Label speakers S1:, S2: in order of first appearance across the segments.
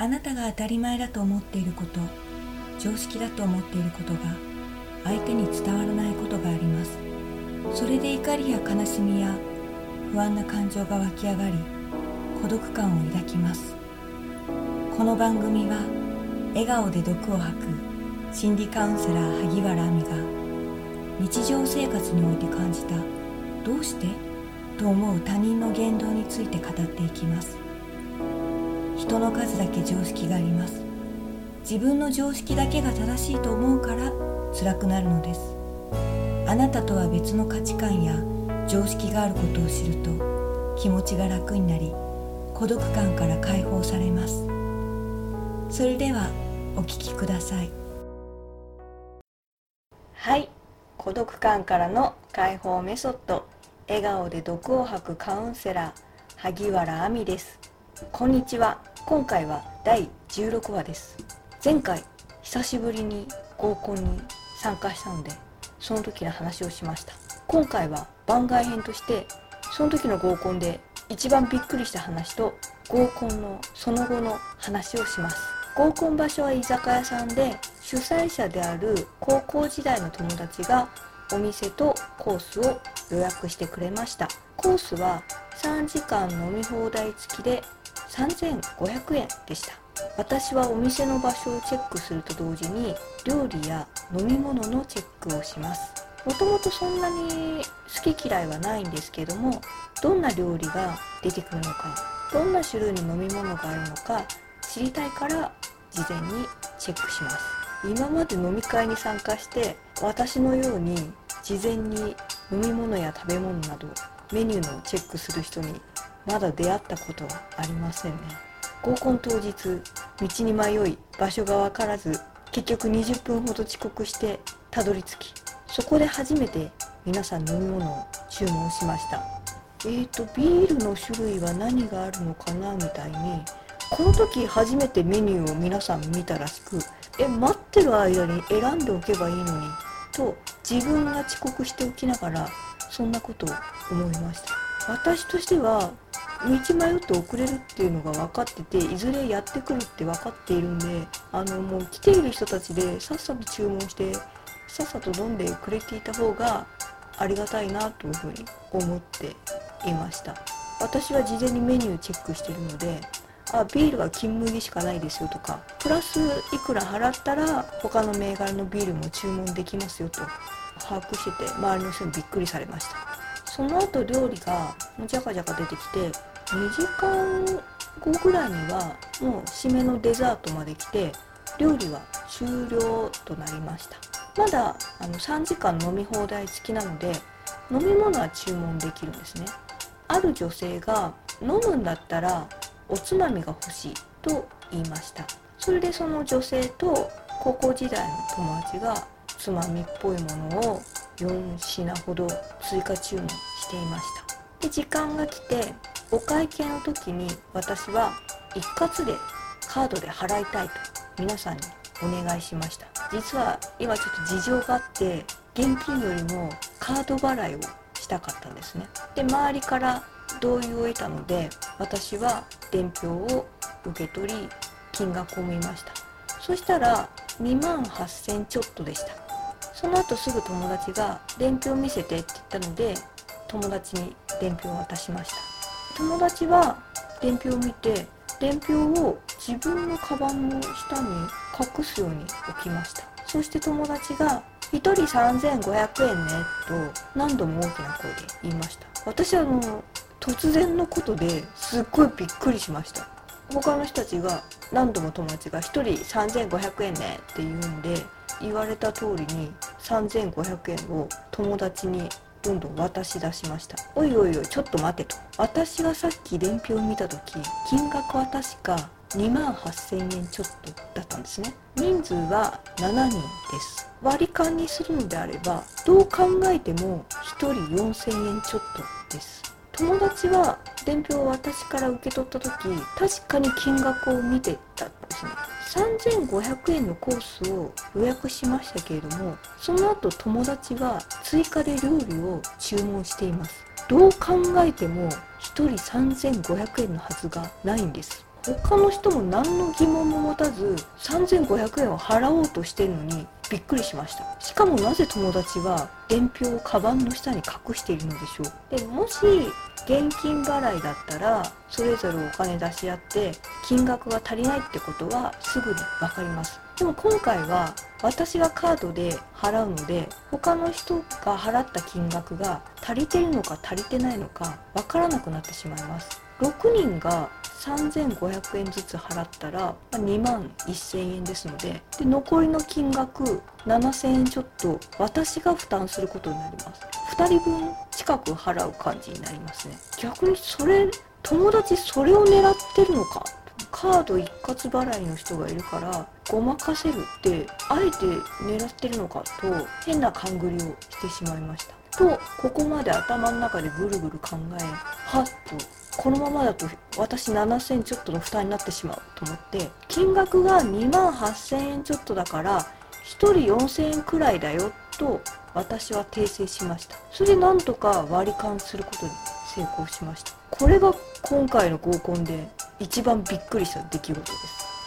S1: あなたが当たり前だと思っていること常識だと思っていることが相手に伝わらないことがあります。それで怒りや悲しみや不安な感情が湧き上がり孤独感を抱きます。この番組は笑顔で毒を吐く心理カウンセラー萩原亜美が日常生活において感じた「どうして?」と思う他人の言動について語っていきます。人の数だけ常識があります。自分の常識だけが正しいと思うから辛くなるのです。あなたとは別の価値観や常識があることを知ると気持ちが楽になり孤独感から解放されます。それではお聞きください。はい。孤独感からの解放メソッド。笑顔で毒を吐くカウンセラー萩原亜美です。こんにちは。今回は第16話です。前回久しぶりに合コンに参加したのでその時の話をしました。今回は番外編としてその時の合コンで一番びっくりした話と合コンのその後の話をします。合コン場所は居酒屋さんで主催者である高校時代の友達がお店とコースを予約してくれました。コースは3時間飲み放題付きで3500円でした。私はお店の場所をチェックすると同時に料理や飲み物のチェックをします。もともとそんなに好き嫌いはないんですけどもどんな料理が出てくるのかどんな種類の飲み物があるのか知りたいから事前にチェックします。今まで飲み会に参加して私のように事前に飲み物や食べ物などメニューのチェックする人にまだ出会ったことはありませんね。合コン当日道に迷い場所が分からず結局20分ほど遅刻してたどり着きそこで初めて皆さん飲み物を注文しました。えーとビールの種類は何があるのかなみたいにこの時初めてメニューを皆さん見たらしくえ待ってる間に選んでおけばいいのにと自分が遅刻しておきながらそんなことを思いました。私としては道迷って遅れるっていうのが分かってていずれやってくるって分かっているんであのもう来ている人たちでさっさと注文してさっさと飲んでくれていた方がありがたいなというふうに思っていました。私は事前にメニューチェックしてるのであビールは金麦しかないですよとかプラスいくら払ったら他の銘柄のビールも注文できますよと把握してて周りの人にびっくりされました。その後料理がもうじゃかじゃか出てきて2時間後ぐらいにはもう締めのデザートまで来て料理は終了となりました。まだあの3時間飲み放題付きなので飲み物は注文できるんですね。ある女性が飲むんだったらおつまみが欲しいと言いました。それでその女性と高校時代の友達がつまみっぽいものを4品ほど追加注文していました。で時間が来てお会計の時に私は一括でカードで払いたいと皆さんにお願いしました。実は今ちょっと事情があって現金よりもカード払いをしたかったんですね。で周りから同意を得たので私は伝票を受け取り金額を見ました。そしたら2万8000ちょっとでした。その後すぐ友達が伝票見せてって言ったので友達に伝票を渡しました。友達は伝票を見て伝票を自分のカバンの下に隠すように置きました。そして友達が1人3500円ねと何度も大きな声で言いました。私はあの突然のことですっごいびっくりしました。他の人たちが何度も友達が1人3500円ねって言うんで言われた通りに3500円を友達にどんどん渡し出しました。おいおいおいちょっと待てと。私がさっき伝票を見た時金額は確か2万8000円ちょっとだったんですね。人数は7人です。割り勘にするのであればどう考えても1人4000円ちょっとです。友達は伝票を私から受け取った時確かに金額を見てたんですね。3500円のコースを予約しましたけれどもその後友達は追加で料理を注文しています。どう考えても1人3500円のはずがないんです。他の人も何の疑問も持たず3500円を払おうとしてるのにびっくりしました。しかもなぜ友達は伝票をカバンの下に隠しているのでしょう？でもし現金払いだったらそれぞれお金出し合って金額が足りないってことはすぐに分かります。でも今回は私がカードで払うので他の人が払った金額が足りてるのか足りてないのか分からなくなってしまいます。6人が3500円ずつ払ったら2万1000円ですのでで残りの金額7000円ちょっと私が負担することになります。2人分近く払う感じになりますね。逆にそれ友達それを狙ってるのか。カード一括払いの人がいるからごまかせるってあえて狙ってるのかと変な勘繰りをしてしまいました。とここまで頭の中でぐるぐる考えはっとこのままだと私7000ちょっとの負担になってしまうと思って金額が2万8000円ちょっとだから1人4000円くらいだよと私は訂正しました。それでなんとか割り勘することに成功しました。これが今回の合コンで一番びっくりした出来事です。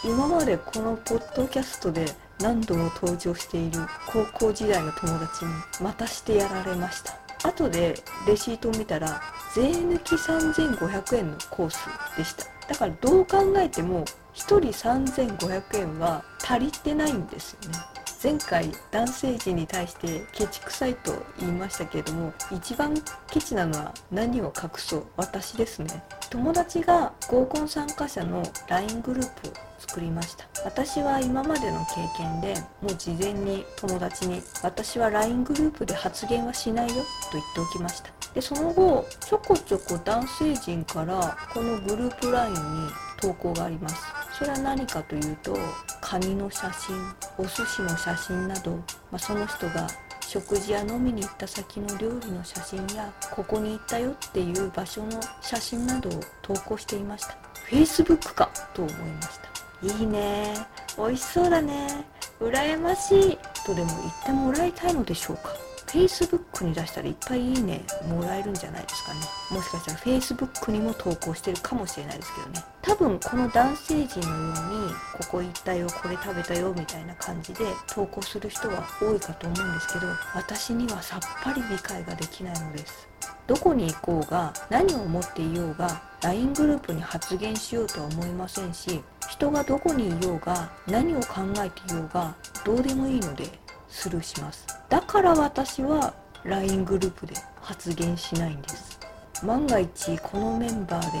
S1: 今までこのポッドキャストで何度も登場している高校時代の友達にまたしてやられました。後でレシートを見たら税抜き3500円のコースでした。だからどう考えても1人3500円は足りてないんですよね。前回男性陣に対してケチくさいと言いましたけれども一番ケチなのは何を隠そう？私ですね。友達が合コン参加者の LINE グループを作りました。私は今までの経験でもう事前に友達に私は LINE グループで発言はしないよと言っておきました。でその後ちょこちょこ男性陣からこのグループ LINE に投稿があります。それは何かというとカニの写真お寿司の写真など、まあ、その人が食事や飲みに行った先の料理の写真やここに行ったよっていう場所の写真などを投稿していました。Facebook かと思いました。いいね。美味しそうだね。羨ましい。とでも言ってもらいたいのでしょうか。Facebook に出したらいっぱいいいねもらえるんじゃないですかね。もしかしたら Facebook にも投稿してるかもしれないですけどね。多分この男性陣のようにここ行ったよこれ食べたよみたいな感じで投稿する人は多いかと思うんですけど私にはさっぱり理解ができないのです。どこに行こうが何を思っていようが LINE グループに発言しようとは思いませんし人がどこにいようが何を考えていようがどうでもいいのでスルーします。だから私は LINE グループで発言しないんです。万が一このメンバーで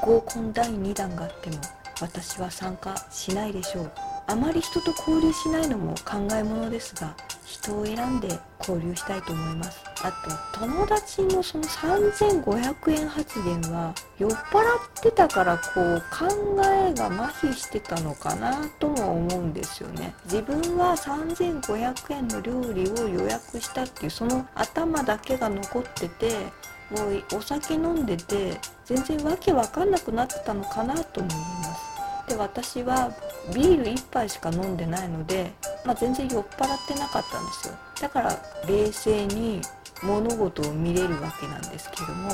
S1: 合コン第2弾があっても私は参加しないでしょう。あまり人と交流しないのも考えものですが人を選んで交流したいと思います。あと友達のその3500円発言は酔っ払ってたからこう考えが麻痺してたのかなとも思うんですよね。自分は3500円の料理を予約したっていうその頭だけが残っててもうお酒飲んでて全然わけわかんなくなってたのかなと思います。で私はビール1杯しか飲んでないので、まあ、全然酔っ払ってなかったんですよ。だから冷静に物事を見れるわけなんですけども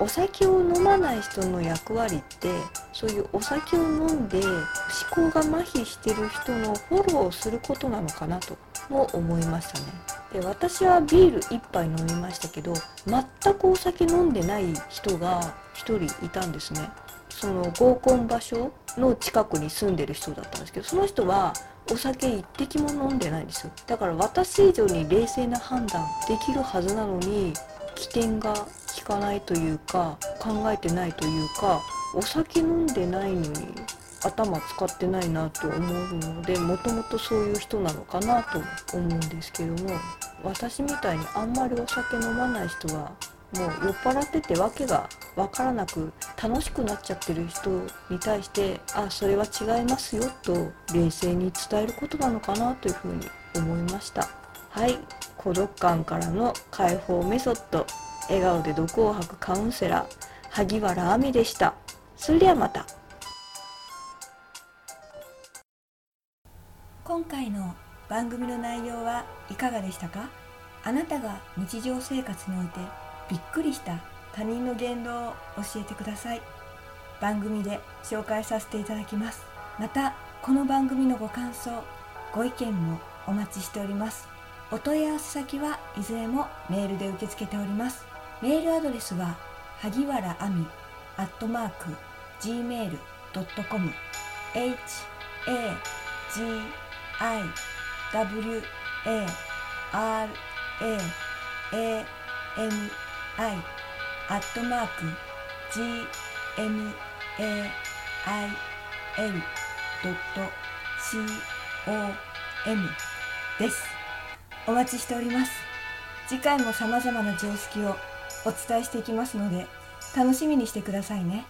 S1: お酒を飲まない人の役割ってそういうお酒を飲んで思考が麻痺してる人のフォローをすることなのかなとも思いましたね。で私はビール1杯飲みましたけど全くお酒飲んでない人が1人いたんですね。その合コン場所の近くに住んでる人だったんですけどその人はお酒一滴も飲んでないんですよ。だから私以上に冷静な判断できるはずなのに起点が効かないというか考えてないというかお酒飲んでないのに頭使ってないなと思うのでもともとそういう人なのかなと思うんですけども私みたいにあんまりお酒飲まない人はもう酔っ払ってて訳が分からなく楽しくなっちゃってる人に対してあそれは違いますよと冷静に伝えることなのかなというふうに思いました。はい。孤独感からの解放メソッド。笑顔で毒を吐くカウンセラー。萩原亜美でした。それではまた。今回の番組の内容はいかがでしたか？あなたが日常生活においてびっくりした他人の言動を教えてください。番組で紹介させていただきます。またこの番組のご感想ご意見もお待ちしております。お問い合わせ先はいずれもメールで受け付けております。メールアドレスは萩原亜美アットマーク gmail.com h a g i w a r a a m i アットマーク g m a i l ドット c o m です。お待ちしております。次回も様々な常識をお伝えしていきますので楽しみにしてくださいね。